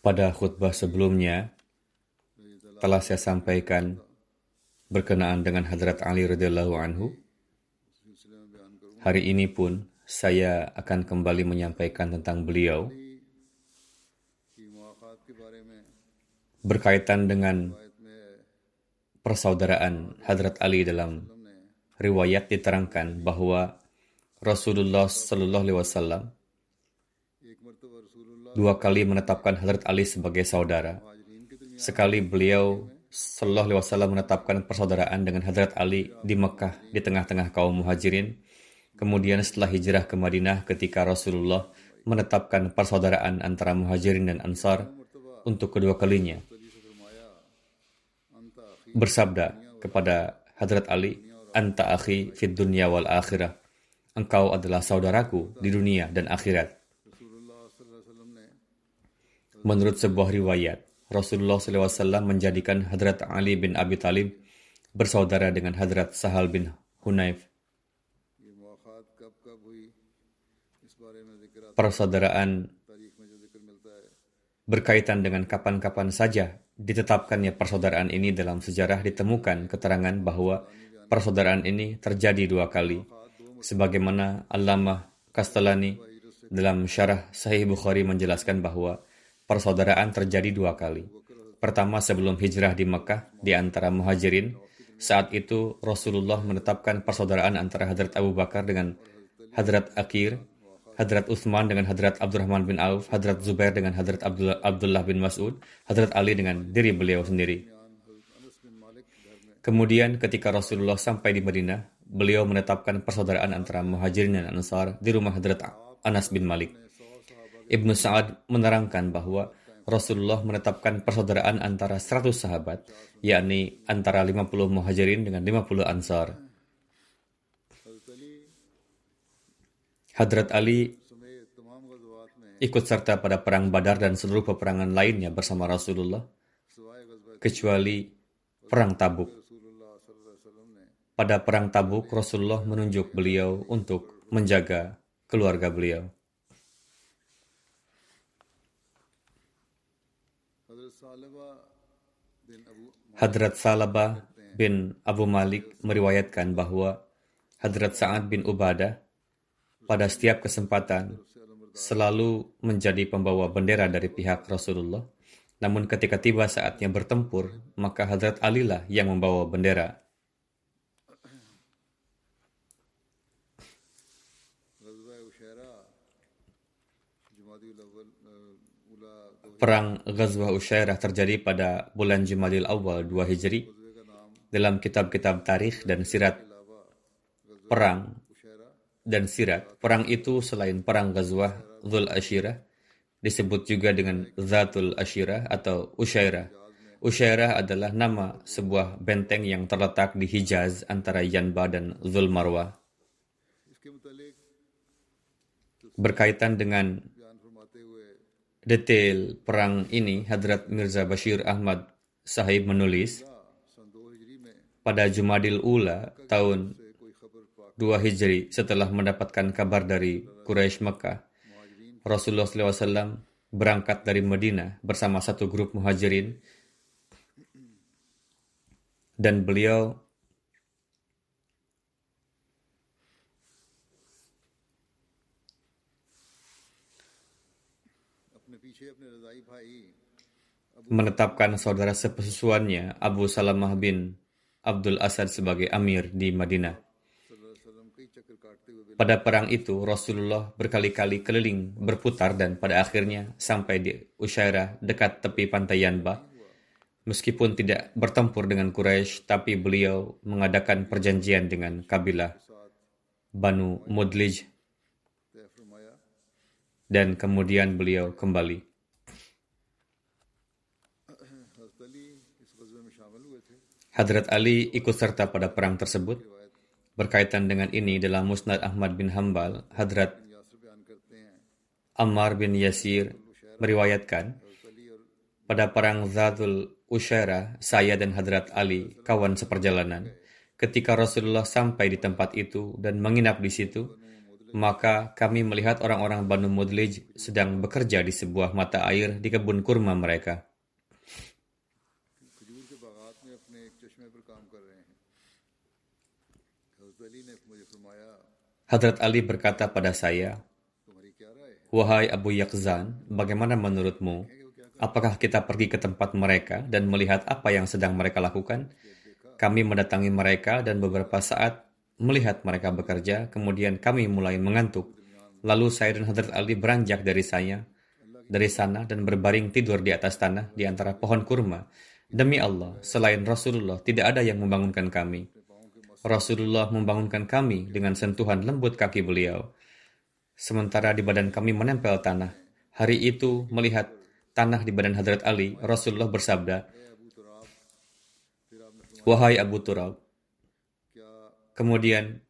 Pada khutbah sebelumnya telah saya sampaikan berkenaan dengan Hadrat Ali radhiyallahu anhu. Hari ini pun saya akan kembali menyampaikan tentang beliau berkaitan dengan persaudaraan Hadrat Ali dalam riwayat diterangkan bahwa Rasulullah Shallallahu Alaihi Wasallam dua kali menetapkan Hadrat Ali sebagai saudara. Sekali beliau Sallallahu Alaihi Wasallam menetapkan persaudaraan dengan Hadrat Ali di Mekah di tengah-tengah kaum muhajirin. Kemudian setelah hijrah ke Madinah ketika Rasulullah menetapkan persaudaraan antara muhajirin dan ansar untuk kedua kalinya. Bersabda kepada Hadrat Ali, Anta akhi fid dunya wal akhirah. Engkau adalah saudaraku di dunia dan akhirat. Menurut sebuah riwayat, Rasulullah SAW menjadikan Hadrat Ali bin Abi Talib bersaudara dengan Hadrat Sahal bin Hunayf. Persaudaraan berkaitan dengan kapan-kapan saja ditetapkannya persaudaraan ini dalam sejarah ditemukan keterangan bahwa persaudaraan ini terjadi dua kali. Sebagaimana Allamah Kastalani dalam syarah Sahih Bukhari menjelaskan bahwa persaudaraan terjadi dua kali. Pertama sebelum hijrah di Mekah di antara muhajirin, saat itu Rasulullah menetapkan persaudaraan antara Hadrat Abu Bakar dengan Hadrat Akir, Hadrat Uthman dengan Hadrat Abdurrahman bin Auf, Hadrat Zubair dengan Hadrat Abdullah bin Mas'ud, Hadrat Ali dengan diri beliau sendiri. Kemudian ketika Rasulullah sampai di Madinah, beliau menetapkan persaudaraan antara muhajirin dan ansar di rumah Hadrat Anas bin Malik. Ibnu Sa'ad menerangkan bahwa Rasulullah menetapkan persaudaraan antara 100 sahabat, yakni antara 50 muhajirin dengan 50 ansar. Hadrat Ali ikut serta pada perang Badar dan seluruh peperangan lainnya bersama Rasulullah, kecuali perang Tabuk. Pada perang Tabuk, Rasulullah menunjuk beliau untuk menjaga keluarga beliau. Hadrat Salabah bin Abu Malik meriwayatkan bahwa Hadrat Sa'ad bin Ubadah pada setiap kesempatan selalu menjadi pembawa bendera dari pihak Rasulullah. Namun ketika tiba saatnya bertempur, maka Hadrat Ali lah yang membawa bendera. Perang Ghazwah Usyairah terjadi pada bulan Jumadil Awal 2 Hijri. Dalam kitab-kitab tarikh dan sirat perang dan sirat, perang itu selain perang Ghazwah Dhul Ashirah, disebut juga dengan Zatul Ashirah atau Usyairah. Usyairah adalah nama sebuah benteng yang terletak di Hijaz antara Yanba dan Zul Marwah. Berkaitan dengan detail perang ini, Hadrat Mirza Bashir Ahmad Sahib menulis, pada Jumadil Ula tahun 2 Hijri setelah mendapatkan kabar dari Quraisy Mekah, Rasulullah SAW berangkat dari Medina bersama satu grup muhajirin dan beliau menetapkan saudara sepesusuannya Abu Salamah bin Abdul Asad sebagai amir di Madinah. Pada perang itu, Rasulullah berkali-kali keliling berputar dan pada akhirnya sampai di Usyairah dekat tepi pantai Yanba. Meskipun tidak bertempur dengan Quraisy, tapi beliau mengadakan perjanjian dengan kabilah Banu Mudlij dan kemudian beliau kembali. Hadrat Ali ikut serta pada perang tersebut Berkaitan dengan ini dalam Musnad Ahmad bin Hambal, Hadrat Ammar bin Yasir meriwayatkan, pada perang Zadul Ushaira, saya dan Hadrat Ali, kawan seperjalanan, ketika Rasulullah sampai di tempat itu dan menginap di situ, maka kami melihat orang-orang Banu Mudlij sedang bekerja di sebuah mata air di kebun kurma mereka. Hadrat Ali berkata pada saya, Wahai Abu Yakzan, bagaimana menurutmu? Apakah kita pergi ke tempat mereka dan melihat apa yang sedang mereka lakukan? Kami mendatangi mereka dan beberapa saat melihat mereka bekerja, kemudian kami mulai mengantuk. Lalu saya dan Hadrat Ali beranjak dari saya, dari sana dan berbaring tidur di atas tanah di antara pohon kurma. Demi Allah, selain Rasulullah, tidak ada yang membangunkan kami. Rasulullah membangunkan kami dengan sentuhan lembut kaki beliau. Sementara di badan kami menempel tanah. Hari itu melihat tanah di badan Hadrat Ali, Rasulullah bersabda, Wahai Abu Turab. Kemudian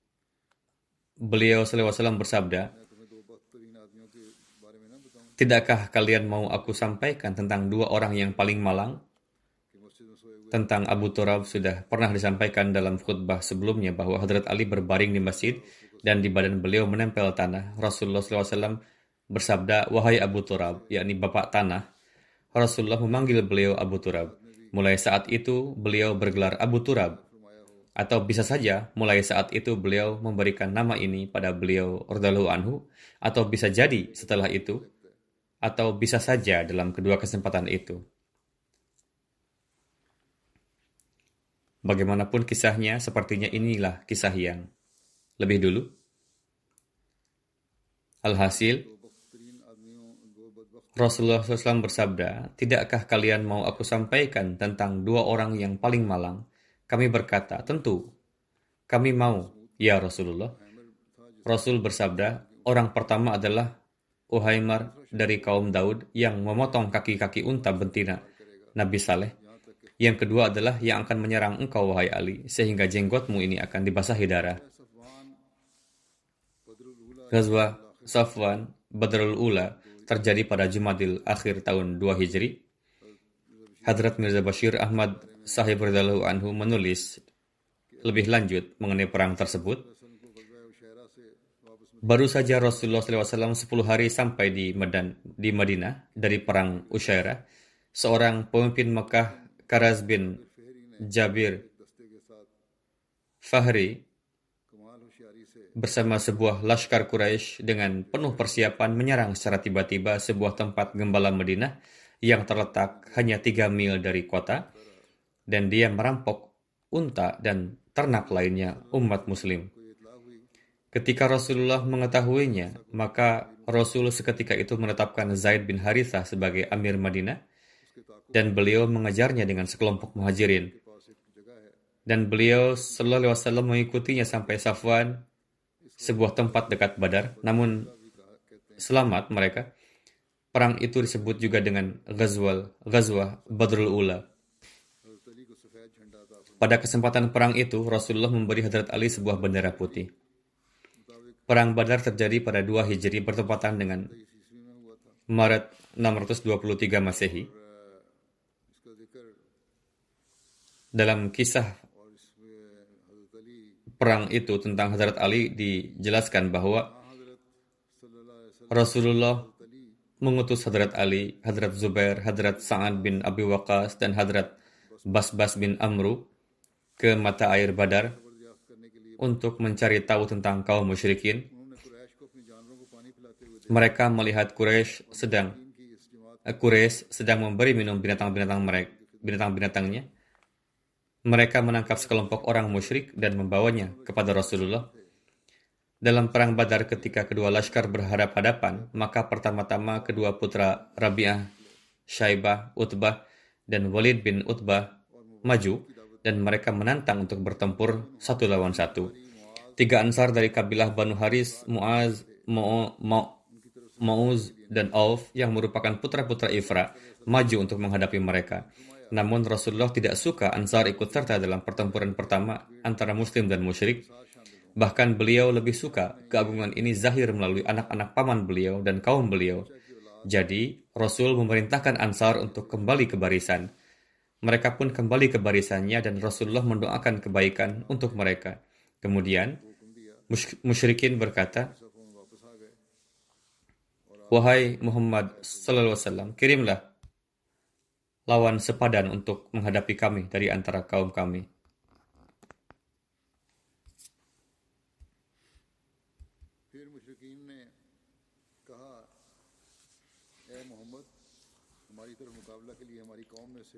beliau SAW bersabda, Tidakkah kalian mau aku sampaikan tentang dua orang yang paling malang? Tentang Abu Turab sudah pernah disampaikan dalam khutbah sebelumnya bahwa Hadrat Ali berbaring di masjid dan di badan beliau menempel tanah. Rasulullah SAW bersabda, Wahai Abu Turab, yakni Bapak Tanah, Rasulullah memanggil beliau Abu Turab. Mulai saat itu, beliau bergelar Abu Turab. Atau bisa saja, mulai saat itu beliau memberikan nama ini pada beliau Radhalu Anhu, atau bisa jadi setelah itu, atau bisa saja dalam kedua kesempatan itu. Bagaimanapun kisahnya, sepertinya inilah kisah yang lebih dulu. Alhasil, Rasulullah SAW bersabda, Tidakkah kalian mau aku sampaikan tentang dua orang yang paling malang? Kami berkata, tentu. Kami mau, ya Rasulullah. Rasul bersabda, orang pertama adalah Uhaimar dari kaum Daud yang memotong kaki-kaki unta betina Nabi Saleh yang kedua adalah yang akan menyerang engkau, wahai Ali, sehingga jenggotmu ini akan dibasahi darah. Ghazwa Safwan Badrul Ula terjadi pada Jumadil akhir tahun 2 Hijri. Hadrat Mirza Bashir Ahmad Sahib Radhalahu Anhu menulis lebih lanjut mengenai perang tersebut. Baru saja Rasulullah SAW 10 hari sampai di Medan, di Madinah dari perang Usyairah, seorang pemimpin Mekah Karaz bin Jabir Fahri bersama sebuah laskar Quraisy dengan penuh persiapan menyerang secara tiba-tiba sebuah tempat gembala Madinah yang terletak hanya tiga mil dari kota dan dia merampok unta dan ternak lainnya umat muslim. Ketika Rasulullah mengetahuinya, maka Rasul seketika itu menetapkan Zaid bin Harithah sebagai Amir Madinah dan beliau mengajarnya dengan sekelompok muhajirin. Dan beliau sallallahu alaihi wasallam mengikutinya sampai Safwan, sebuah tempat dekat Badar. Namun selamat mereka. Perang itu disebut juga dengan Ghazwal, Ghazwah Badrul Ula. Pada kesempatan perang itu, Rasulullah memberi Hadrat Ali sebuah bendera putih. Perang Badar terjadi pada 2 Hijri bertepatan dengan Maret 623 Masehi. Dalam kisah perang itu tentang Hazrat Ali dijelaskan bahwa Rasulullah mengutus Hazrat Ali, Hazrat Zubair, Hazrat Sa'ad bin Abi Waqas dan Hazrat Basbas bin Amru ke mata air Badar untuk mencari tahu tentang kaum musyrikin. Mereka melihat Quraisy sedang Quraisy sedang memberi minum binatang-binatang mereka, binatang-binatangnya. Mereka menangkap sekelompok orang musyrik dan membawanya kepada Rasulullah. Dalam perang Badar ketika kedua laskar berhadap-hadapan, maka pertama-tama kedua putra Rabi'ah, Syaibah, Utbah, dan Walid bin Utbah maju dan mereka menantang untuk bertempur satu lawan satu. Tiga ansar dari kabilah Banu Haris, Muaz, Mu- Mu- Mu'uz, dan Auf yang merupakan putra-putra Ifra maju untuk menghadapi mereka. Namun Rasulullah tidak suka ansar ikut serta dalam pertempuran pertama antara muslim dan musyrik. Bahkan beliau lebih suka keagungan ini zahir melalui anak-anak paman beliau dan kaum beliau. Jadi, Rasul memerintahkan Ansar untuk kembali ke barisan. Mereka pun kembali ke barisannya dan Rasulullah mendoakan kebaikan untuk mereka. Kemudian, musyrik- musyrikin berkata, Wahai Muhammad sallallahu alaihi wasallam, kirimlah lawan sepadan untuk menghadapi kami dari antara kaum kami.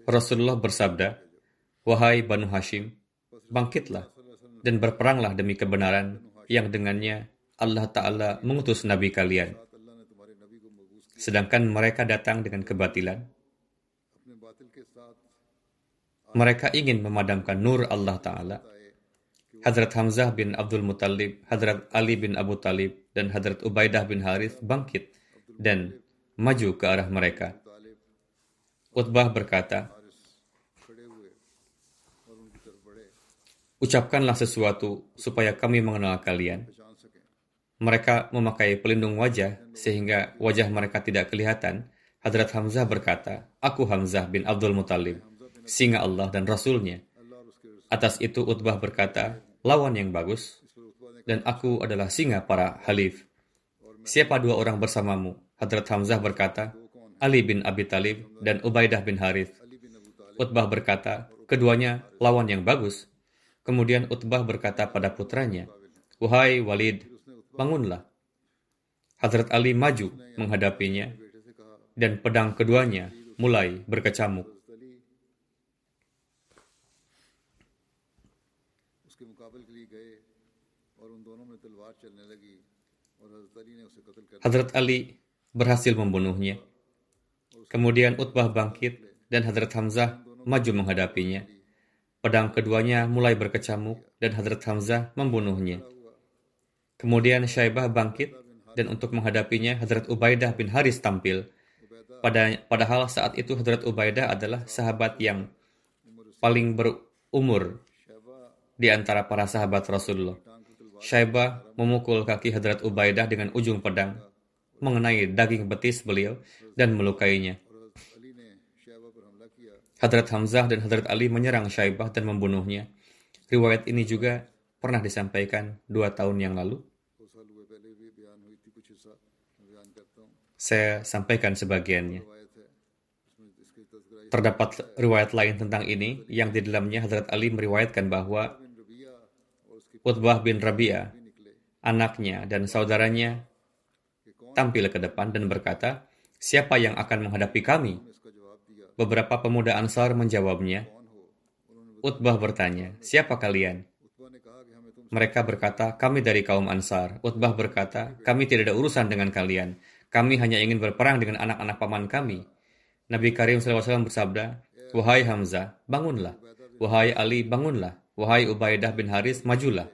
Rasulullah bersabda, Wahai Banu Hashim, bangkitlah dan berperanglah demi kebenaran yang dengannya Allah Ta'ala mengutus Nabi kalian. Sedangkan mereka datang dengan kebatilan, mereka ingin memadamkan nur Allah Ta'ala. Hadrat Hamzah bin Abdul Muttalib, Hadrat Ali bin Abu Talib, dan Hadrat Ubaidah bin Harith bangkit dan maju ke arah mereka. Utbah berkata, Ucapkanlah sesuatu supaya kami mengenal kalian. Mereka memakai pelindung wajah sehingga wajah mereka tidak kelihatan. Hadrat Hamzah berkata, Aku Hamzah bin Abdul Muttalib singa Allah dan Rasulnya. Atas itu Utbah berkata, lawan yang bagus, dan aku adalah singa para halif. Siapa dua orang bersamamu? Hadrat Hamzah berkata, Ali bin Abi Talib dan Ubaidah bin Harith. Utbah berkata, keduanya lawan yang bagus. Kemudian Utbah berkata pada putranya, Wahai Walid, bangunlah. Hadrat Ali maju menghadapinya dan pedang keduanya mulai berkecamuk. Hadrat Ali berhasil membunuhnya. Kemudian Utbah bangkit dan Hadrat Hamzah maju menghadapinya. Pedang keduanya mulai berkecamuk dan Hadrat Hamzah membunuhnya. Kemudian Syaibah bangkit dan untuk menghadapinya Hadrat Ubaidah bin Haris tampil. Pada, padahal saat itu Hadrat Ubaidah adalah sahabat yang paling berumur di antara para sahabat Rasulullah. Syaibah memukul kaki Hadrat Ubaidah dengan ujung pedang, mengenai daging betis beliau dan melukainya. Hadrat Hamzah dan Hadrat Ali menyerang Syaibah dan membunuhnya. Riwayat ini juga pernah disampaikan dua tahun yang lalu. Saya sampaikan sebagiannya. Terdapat riwayat lain tentang ini yang di dalamnya Hadrat Ali meriwayatkan bahwa Utbah bin Rabia, anaknya dan saudaranya tampil ke depan dan berkata, siapa yang akan menghadapi kami? Beberapa pemuda Ansar menjawabnya, Utbah bertanya, siapa kalian? Mereka berkata, kami dari kaum Ansar. Utbah berkata, kami tidak ada urusan dengan kalian. Kami hanya ingin berperang dengan anak-anak paman kami. Nabi Karim SAW bersabda, Wahai Hamzah, bangunlah. Wahai Ali, bangunlah. Wahai Ubaidah bin Haris, majulah.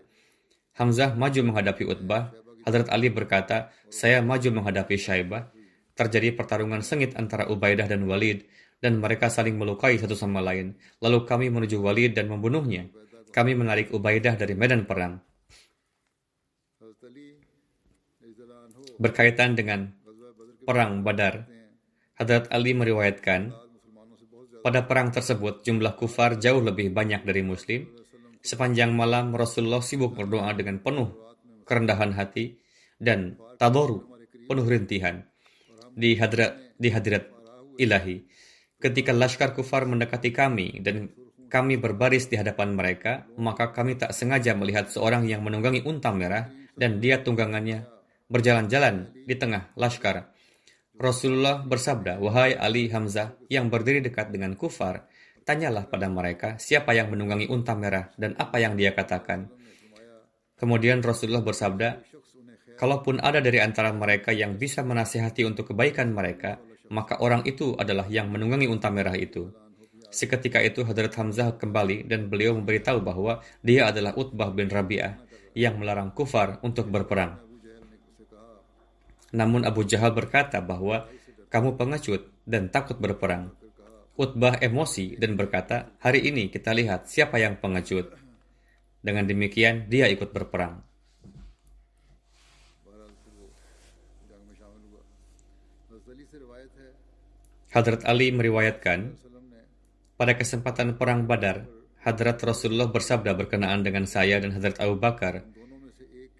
Hamzah maju menghadapi Utbah. Hazrat Ali berkata, saya maju menghadapi Syaibah. Terjadi pertarungan sengit antara Ubaidah dan Walid, dan mereka saling melukai satu sama lain. Lalu kami menuju Walid dan membunuhnya. Kami menarik Ubaidah dari medan perang. Berkaitan dengan perang Badar, Hadrat Ali meriwayatkan, pada perang tersebut jumlah kufar jauh lebih banyak dari muslim, Sepanjang malam Rasulullah sibuk berdoa dengan penuh kerendahan hati dan tadoru, penuh rintihan di hadrat di hadirat ilahi. Ketika laskar kufar mendekati kami dan kami berbaris di hadapan mereka, maka kami tak sengaja melihat seorang yang menunggangi unta merah dan dia tunggangannya berjalan-jalan di tengah laskar. Rasulullah bersabda, Wahai Ali Hamzah yang berdiri dekat dengan kufar, tanyalah pada mereka siapa yang menunggangi unta merah dan apa yang dia katakan. Kemudian Rasulullah bersabda, Kalaupun ada dari antara mereka yang bisa menasihati untuk kebaikan mereka, maka orang itu adalah yang menunggangi unta merah itu. Seketika itu Hadrat Hamzah kembali dan beliau memberitahu bahwa dia adalah Utbah bin Rabi'ah yang melarang kufar untuk berperang. Namun Abu Jahal berkata bahwa kamu pengecut dan takut berperang. Utbah emosi dan berkata, hari ini kita lihat siapa yang pengecut. Dengan demikian dia ikut berperang. Hadrat Ali meriwayatkan, pada kesempatan perang Badar, Hadrat Rasulullah bersabda berkenaan dengan saya dan Hadrat Abu Bakar,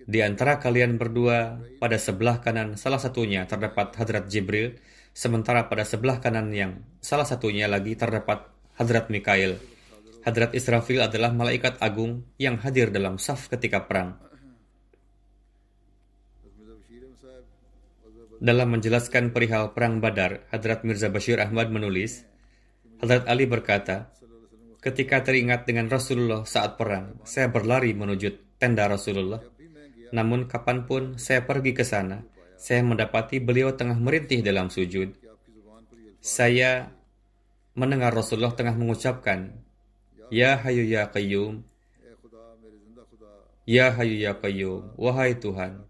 di antara kalian berdua, pada sebelah kanan salah satunya terdapat Hadrat Jibril, sementara pada sebelah kanan yang salah satunya lagi terdapat Hadrat Mikail. Hadrat Israfil adalah malaikat agung yang hadir dalam saf ketika perang. Dalam menjelaskan perihal Perang Badar, Hadrat Mirza Bashir Ahmad menulis, Hadrat Ali berkata, Ketika teringat dengan Rasulullah saat perang, saya berlari menuju tenda Rasulullah. Namun kapan pun saya pergi ke sana, saya mendapati beliau tengah merintih dalam sujud. Saya mendengar Rasulullah tengah mengucapkan, Ya Hayu Ya Qayyum, Ya Hayu Ya Qayyum, Wahai Tuhan,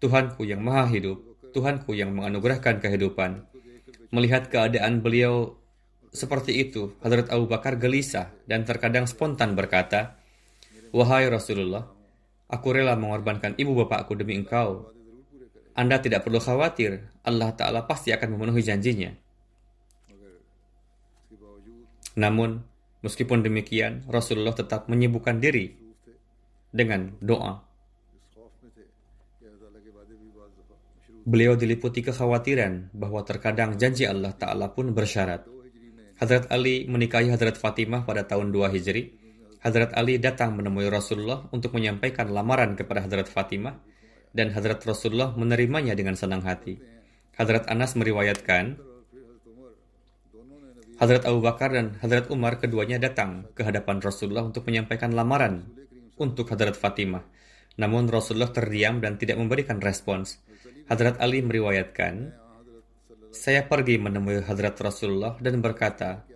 Tuhanku yang maha hidup, Tuhanku yang menganugerahkan kehidupan. Melihat keadaan beliau seperti itu, Hadrat Abu Bakar gelisah dan terkadang spontan berkata, Wahai Rasulullah, aku rela mengorbankan ibu bapakku demi engkau. Anda tidak perlu khawatir, Allah Ta'ala pasti akan memenuhi janjinya. Namun, meskipun demikian, Rasulullah tetap menyibukkan diri dengan doa. Beliau diliputi kekhawatiran bahwa terkadang janji Allah Ta'ala pun bersyarat. Hadrat Ali menikahi Hadrat Fatimah pada tahun 2 Hijri. Hadrat Ali datang menemui Rasulullah untuk menyampaikan lamaran kepada Hadrat Fatimah dan Hadrat Rasulullah menerimanya dengan senang hati. Hadrat Anas meriwayatkan, Hadrat Abu Bakar dan Hadrat Umar keduanya datang ke hadapan Rasulullah untuk menyampaikan lamaran untuk Hadrat Fatimah. Namun Rasulullah terdiam dan tidak memberikan respons. Hadrat Ali meriwayatkan, saya pergi menemui Hadrat Rasulullah dan berkata,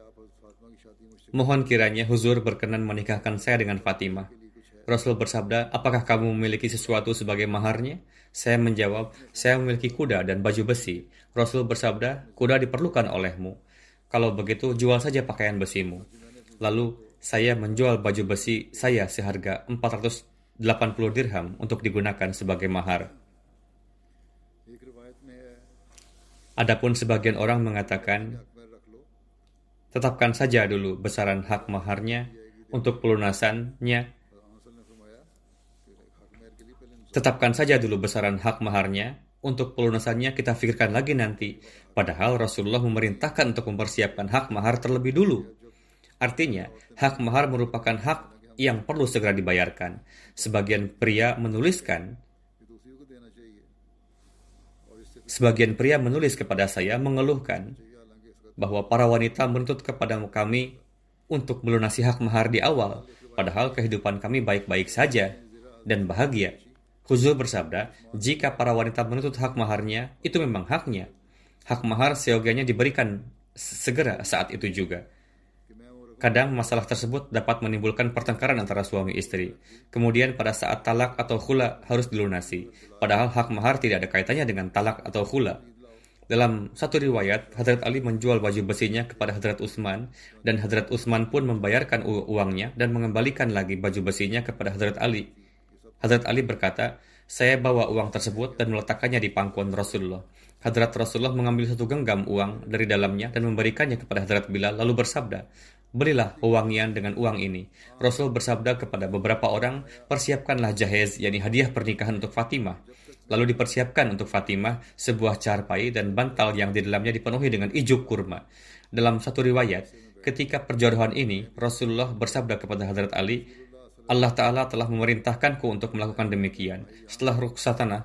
Mohon kiranya Huzur berkenan menikahkan saya dengan Fatimah. Rasul bersabda, apakah kamu memiliki sesuatu sebagai maharnya? Saya menjawab, saya memiliki kuda dan baju besi. Rasul bersabda, kuda diperlukan olehmu. Kalau begitu, jual saja pakaian besimu. Lalu, saya menjual baju besi saya seharga 480 dirham untuk digunakan sebagai mahar. Adapun sebagian orang mengatakan, tetapkan saja dulu besaran hak maharnya untuk pelunasannya. Tetapkan saja dulu besaran hak maharnya untuk pelunasannya kita pikirkan lagi nanti. Padahal Rasulullah memerintahkan untuk mempersiapkan hak mahar terlebih dulu. Artinya, hak mahar merupakan hak yang perlu segera dibayarkan. Sebagian pria menuliskan Sebagian pria menulis kepada saya mengeluhkan bahwa para wanita menuntut kepada kami untuk melunasi hak mahar di awal, padahal kehidupan kami baik-baik saja dan bahagia. Huzur bersabda, jika para wanita menuntut hak maharnya, itu memang haknya. Hak mahar seyogianya diberikan segera saat itu juga. Kadang masalah tersebut dapat menimbulkan pertengkaran antara suami istri. Kemudian pada saat talak atau hula harus dilunasi. Padahal hak mahar tidak ada kaitannya dengan talak atau hula. Dalam satu riwayat, Hadrat Ali menjual baju besinya kepada Hadrat Utsman dan Hadrat Utsman pun membayarkan uangnya dan mengembalikan lagi baju besinya kepada Hadrat Ali. Hadrat Ali berkata, saya bawa uang tersebut dan meletakkannya di pangkuan Rasulullah. Hadrat Rasulullah mengambil satu genggam uang dari dalamnya dan memberikannya kepada Hadrat Bilal lalu bersabda, Belilah pewangian dengan uang ini. Rasul bersabda kepada beberapa orang, persiapkanlah jahez, yakni hadiah pernikahan untuk Fatimah. Lalu dipersiapkan untuk Fatimah sebuah carpai dan bantal yang di dalamnya dipenuhi dengan ijuk kurma. Dalam satu riwayat, ketika perjodohan ini, Rasulullah bersabda kepada Hadrat Ali, Allah Ta'ala telah memerintahkanku untuk melakukan demikian. Setelah ruksatana,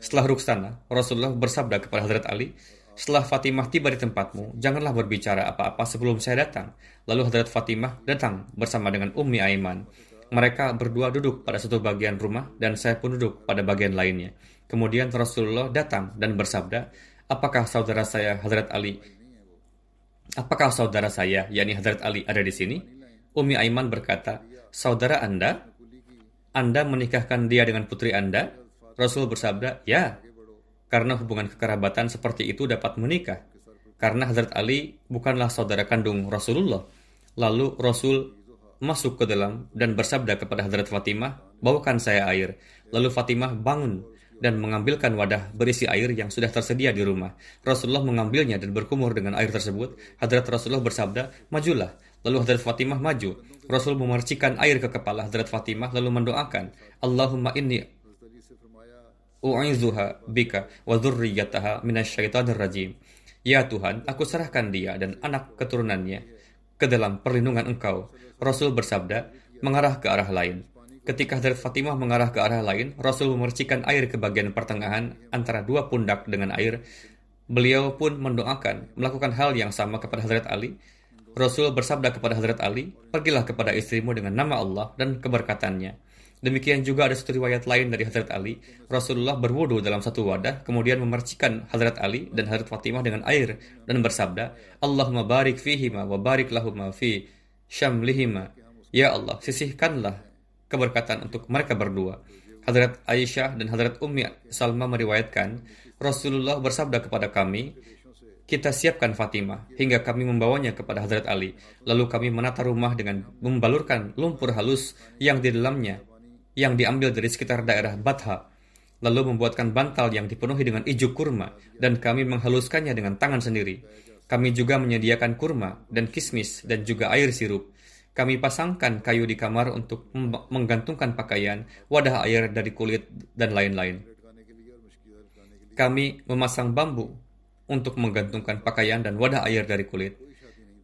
setelah ruksana, Rasulullah bersabda kepada Hadrat Ali, setelah Fatimah tiba di tempatmu, janganlah berbicara apa-apa sebelum saya datang. Lalu Hadrat Fatimah datang bersama dengan Ummi Aiman. Mereka berdua duduk pada satu bagian rumah dan saya pun duduk pada bagian lainnya. Kemudian Rasulullah datang dan bersabda, apakah saudara saya Hadrat Ali? Apakah saudara saya, yakni Hadrat Ali ada di sini? Ummi Aiman berkata, saudara Anda? Anda menikahkan dia dengan putri Anda? Rasul bersabda, ya, karena hubungan kekerabatan seperti itu dapat menikah. Karena Hazrat Ali bukanlah saudara kandung Rasulullah. Lalu Rasul masuk ke dalam dan bersabda kepada Hazrat Fatimah, bawakan saya air. Lalu Fatimah bangun dan mengambilkan wadah berisi air yang sudah tersedia di rumah. Rasulullah mengambilnya dan berkumur dengan air tersebut. Hadrat Rasulullah bersabda, majulah. Lalu Hadrat Fatimah maju. Rasul memercikan air ke kepala Hadrat Fatimah lalu mendoakan, Allahumma inni u'izuha bika wa dzurriyyataha minasyaitonir rajim. Ya Tuhan, aku serahkan dia dan anak keturunannya ke dalam perlindungan Engkau. Rasul bersabda, mengarah ke arah lain. Ketika Hadrat Fatimah mengarah ke arah lain, Rasul memercikan air ke bagian pertengahan antara dua pundak dengan air. Beliau pun mendoakan, melakukan hal yang sama kepada Hadrat Ali. Rasul bersabda kepada Hadrat Ali, pergilah kepada istrimu dengan nama Allah dan keberkatannya. Demikian juga ada satu riwayat lain dari Hadrat Ali. Rasulullah berwudu dalam satu wadah, kemudian memercikan Hadrat Ali dan Hadrat Fatimah dengan air dan bersabda, Allahumma barik fihima wa barik lahuma fi syamlihima. Ya Allah, sisihkanlah keberkatan untuk mereka berdua. Hadrat Aisyah dan Hadrat Ummi Salma meriwayatkan, Rasulullah bersabda kepada kami, kita siapkan Fatimah hingga kami membawanya kepada Hadrat Ali. Lalu kami menata rumah dengan membalurkan lumpur halus yang di dalamnya yang diambil dari sekitar daerah Batha, lalu membuatkan bantal yang dipenuhi dengan ijuk kurma, dan kami menghaluskannya dengan tangan sendiri. Kami juga menyediakan kurma dan kismis dan juga air sirup. Kami pasangkan kayu di kamar untuk menggantungkan pakaian, wadah air dari kulit, dan lain-lain. Kami memasang bambu untuk menggantungkan pakaian dan wadah air dari kulit.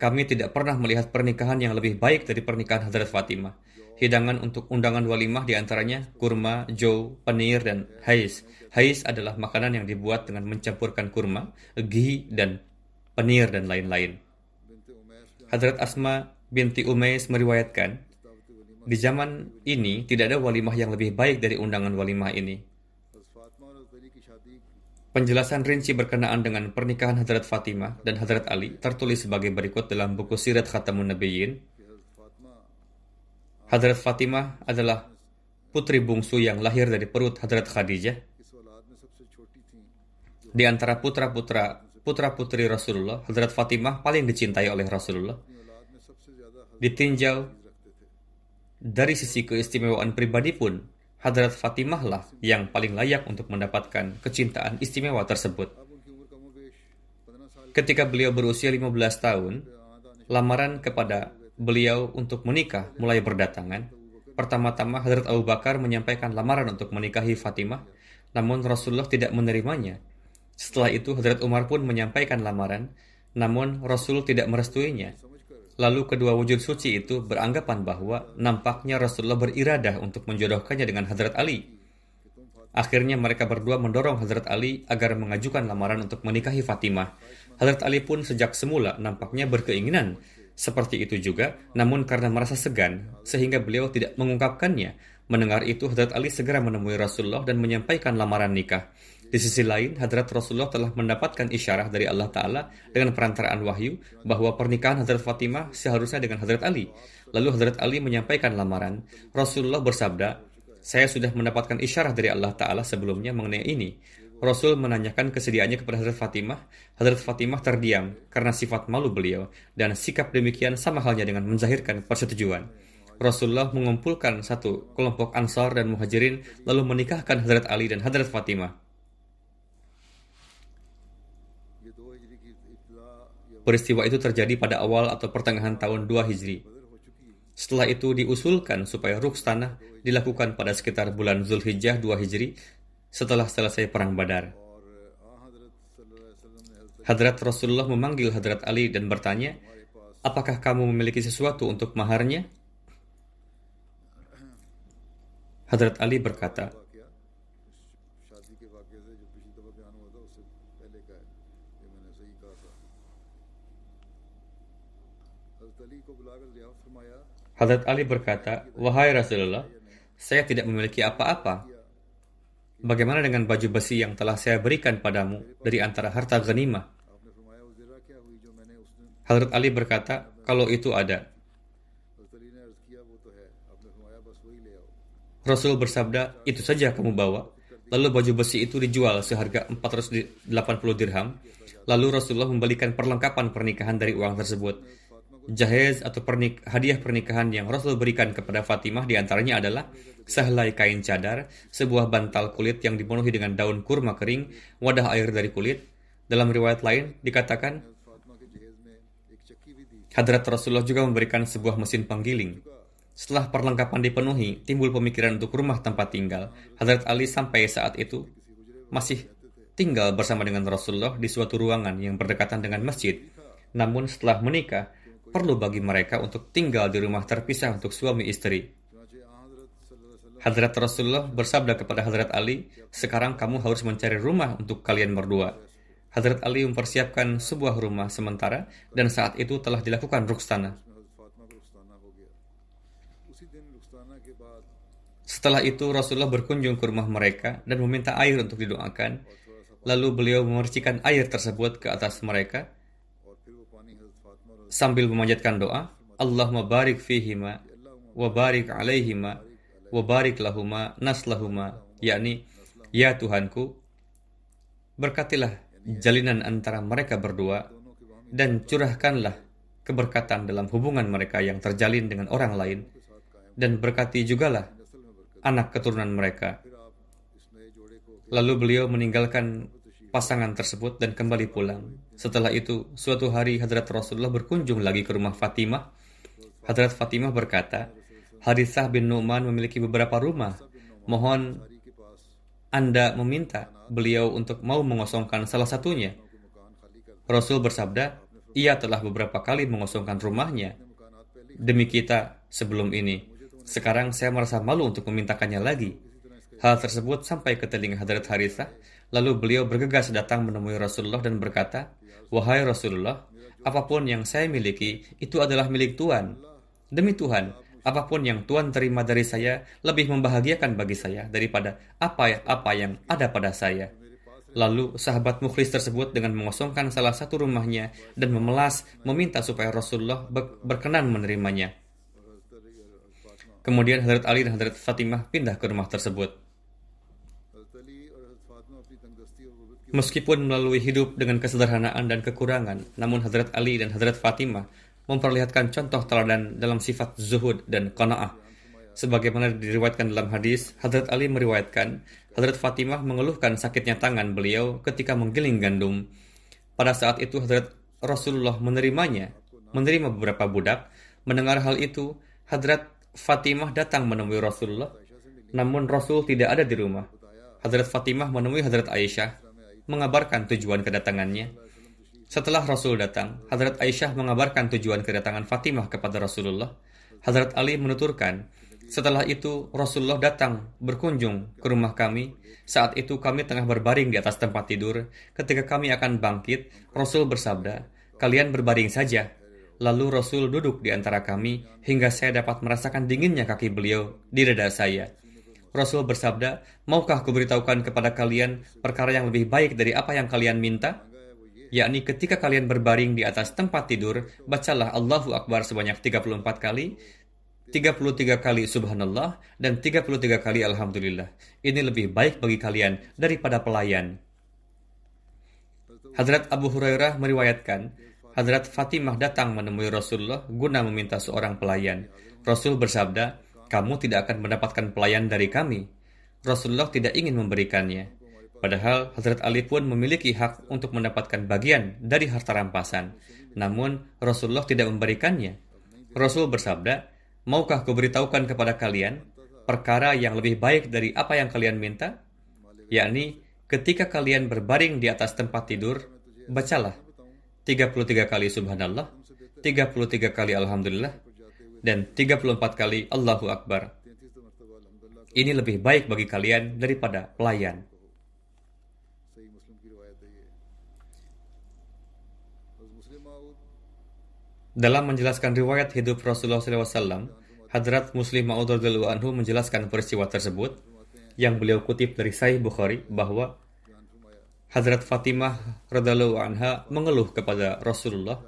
Kami tidak pernah melihat pernikahan yang lebih baik dari pernikahan Hadrat Fatimah. Hidangan untuk undangan walimah di antaranya kurma, jau, penir, dan hais. Hais adalah makanan yang dibuat dengan mencampurkan kurma, ghee, dan penir, dan lain-lain. Hadrat Asma binti Umais meriwayatkan, di zaman ini tidak ada walimah yang lebih baik dari undangan walimah ini. Penjelasan rinci berkenaan dengan pernikahan Hadrat Fatimah dan Hadrat Ali tertulis sebagai berikut dalam buku Sirat Khatamun Nabiyyin Hadrat Fatimah adalah putri bungsu yang lahir dari perut Hadrat Khadijah. Di antara putra-putra putra-putri Rasulullah, Hadrat Fatimah paling dicintai oleh Rasulullah. Ditinjau dari sisi keistimewaan pribadi pun, Hadrat Fatimah lah yang paling layak untuk mendapatkan kecintaan istimewa tersebut. Ketika beliau berusia 15 tahun, lamaran kepada beliau untuk menikah mulai berdatangan. Pertama-tama Hadrat Abu Bakar menyampaikan lamaran untuk menikahi Fatimah, namun Rasulullah tidak menerimanya. Setelah itu Hadrat Umar pun menyampaikan lamaran, namun Rasul tidak merestuinya. Lalu kedua wujud suci itu beranggapan bahwa nampaknya Rasulullah beriradah untuk menjodohkannya dengan Hadrat Ali. Akhirnya mereka berdua mendorong Hadrat Ali agar mengajukan lamaran untuk menikahi Fatimah. Hadrat Ali pun sejak semula nampaknya berkeinginan seperti itu juga, namun karena merasa segan, sehingga beliau tidak mengungkapkannya. Mendengar itu, Hadrat Ali segera menemui Rasulullah dan menyampaikan lamaran nikah. Di sisi lain, Hadrat Rasulullah telah mendapatkan isyarah dari Allah Ta'ala dengan perantaraan wahyu bahwa pernikahan Hadrat Fatimah seharusnya dengan Hadrat Ali. Lalu Hadrat Ali menyampaikan lamaran. Rasulullah bersabda, saya sudah mendapatkan isyarah dari Allah Ta'ala sebelumnya mengenai ini. Rasul menanyakan kesediaannya kepada Hadrat Fatimah. Hadrat Fatimah terdiam karena sifat malu beliau dan sikap demikian sama halnya dengan menzahirkan persetujuan. Rasulullah mengumpulkan satu kelompok Ansar dan Muhajirin lalu menikahkan Hadrat Ali dan Hadrat Fatimah. Peristiwa itu terjadi pada awal atau pertengahan tahun 2 Hijri. Setelah itu diusulkan supaya ruks tanah dilakukan pada sekitar bulan Zulhijjah 2 Hijri setelah selesai perang Badar. Hadrat Rasulullah memanggil Hadrat Ali dan bertanya, apakah kamu memiliki sesuatu untuk maharnya? Hadrat Ali berkata, Hadrat Ali berkata, Wahai Rasulullah, saya tidak memiliki apa-apa. Bagaimana dengan baju besi yang telah saya berikan padamu dari antara harta ghanimah? Hadrat Ali berkata, kalau itu ada. Rasul bersabda, itu saja kamu bawa. Lalu baju besi itu dijual seharga 480 dirham. Lalu Rasulullah membalikan perlengkapan pernikahan dari uang tersebut jahez atau pernik hadiah pernikahan yang Rasul berikan kepada Fatimah di antaranya adalah sehelai kain cadar, sebuah bantal kulit yang dipenuhi dengan daun kurma kering, wadah air dari kulit. Dalam riwayat lain dikatakan Hadrat Rasulullah juga memberikan sebuah mesin penggiling. Setelah perlengkapan dipenuhi, timbul pemikiran untuk rumah tempat tinggal. Hadrat Ali sampai saat itu masih tinggal bersama dengan Rasulullah di suatu ruangan yang berdekatan dengan masjid. Namun setelah menikah, perlu bagi mereka untuk tinggal di rumah terpisah untuk suami istri. Hadrat Rasulullah bersabda kepada Hadrat Ali, sekarang kamu harus mencari rumah untuk kalian berdua. Hadrat Ali mempersiapkan sebuah rumah sementara dan saat itu telah dilakukan ruksana. Setelah itu Rasulullah berkunjung ke rumah mereka dan meminta air untuk didoakan. Lalu beliau memercikan air tersebut ke atas mereka sambil memanjatkan doa, Allahumma barik fihima wa barik alaihima wa barik lahuma naslahuma yakni ya Tuhanku berkatilah jalinan antara mereka berdua dan curahkanlah keberkatan dalam hubungan mereka yang terjalin dengan orang lain dan berkati jugalah anak keturunan mereka. Lalu beliau meninggalkan pasangan tersebut dan kembali pulang. Setelah itu, suatu hari Hadrat Rasulullah berkunjung lagi ke rumah Fatimah. Hadrat Fatimah berkata, Harithah bin Nu'man memiliki beberapa rumah. Mohon Anda meminta beliau untuk mau mengosongkan salah satunya. Rasul bersabda, ia telah beberapa kali mengosongkan rumahnya. Demi kita sebelum ini. Sekarang saya merasa malu untuk memintakannya lagi. Hal tersebut sampai ke telinga Hadrat Harithah Lalu beliau bergegas datang menemui Rasulullah dan berkata, Wahai Rasulullah, apa pun yang saya miliki, itu adalah milik Tuhan. Demi Tuhan, apa pun yang Tuhan terima dari saya lebih membahagiakan bagi saya daripada apa-apa yang ada pada saya. Lalu sahabat mukhlis tersebut dengan mengosongkan salah satu rumahnya dan memelas meminta supaya Rasulullah berkenan menerimanya. Kemudian Hadrat Ali dan Hadrat Fatimah pindah ke rumah tersebut. Meskipun melalui hidup dengan kesederhanaan dan kekurangan, namun Hadrat Ali dan Hadrat Fatimah memperlihatkan contoh teladan dalam sifat zuhud dan qanaah. Sebagaimana diriwayatkan dalam hadis, Hadrat Ali meriwayatkan, Hadrat Fatimah mengeluhkan sakitnya tangan beliau ketika menggiling gandum. Pada saat itu Hadrat Rasulullah menerimanya, menerima beberapa budak. Mendengar hal itu, Hadrat Fatimah datang menemui Rasulullah, namun Rasul tidak ada di rumah. Hadrat Fatimah menemui Hadrat Aisyah mengabarkan tujuan kedatangannya. Setelah Rasul datang, Hadrat Aisyah mengabarkan tujuan kedatangan Fatimah kepada Rasulullah. Hadrat Ali menuturkan, setelah itu Rasulullah datang berkunjung ke rumah kami. Saat itu kami tengah berbaring di atas tempat tidur. Ketika kami akan bangkit, Rasul bersabda, "Kalian berbaring saja." Lalu Rasul duduk di antara kami hingga saya dapat merasakan dinginnya kaki beliau di dada saya. Rasul bersabda, Maukah kuberitahukan kepada kalian perkara yang lebih baik dari apa yang kalian minta? Yakni ketika kalian berbaring di atas tempat tidur, bacalah Allahu Akbar sebanyak 34 kali, 33 kali subhanallah, dan 33 kali alhamdulillah. Ini lebih baik bagi kalian daripada pelayan. Hadrat Abu Hurairah meriwayatkan, Hadrat Fatimah datang menemui Rasulullah guna meminta seorang pelayan. Rasul bersabda, kamu tidak akan mendapatkan pelayan dari kami. Rasulullah tidak ingin memberikannya. Padahal Hazrat Ali pun memiliki hak untuk mendapatkan bagian dari harta rampasan. Namun Rasulullah tidak memberikannya. Rasul bersabda, Maukah kuberitahukan kepada kalian perkara yang lebih baik dari apa yang kalian minta? Yakni, ketika kalian berbaring di atas tempat tidur, bacalah 33 kali subhanallah, 33 kali alhamdulillah, dan 34 kali Allahu Akbar. Ini lebih baik bagi kalian daripada pelayan. Dalam menjelaskan riwayat hidup Rasulullah SAW, Hadrat Muslim Ma'ud Anhu menjelaskan peristiwa tersebut yang beliau kutip dari Sahih Bukhari bahwa Hadrat Fatimah radhiallahu anha mengeluh kepada Rasulullah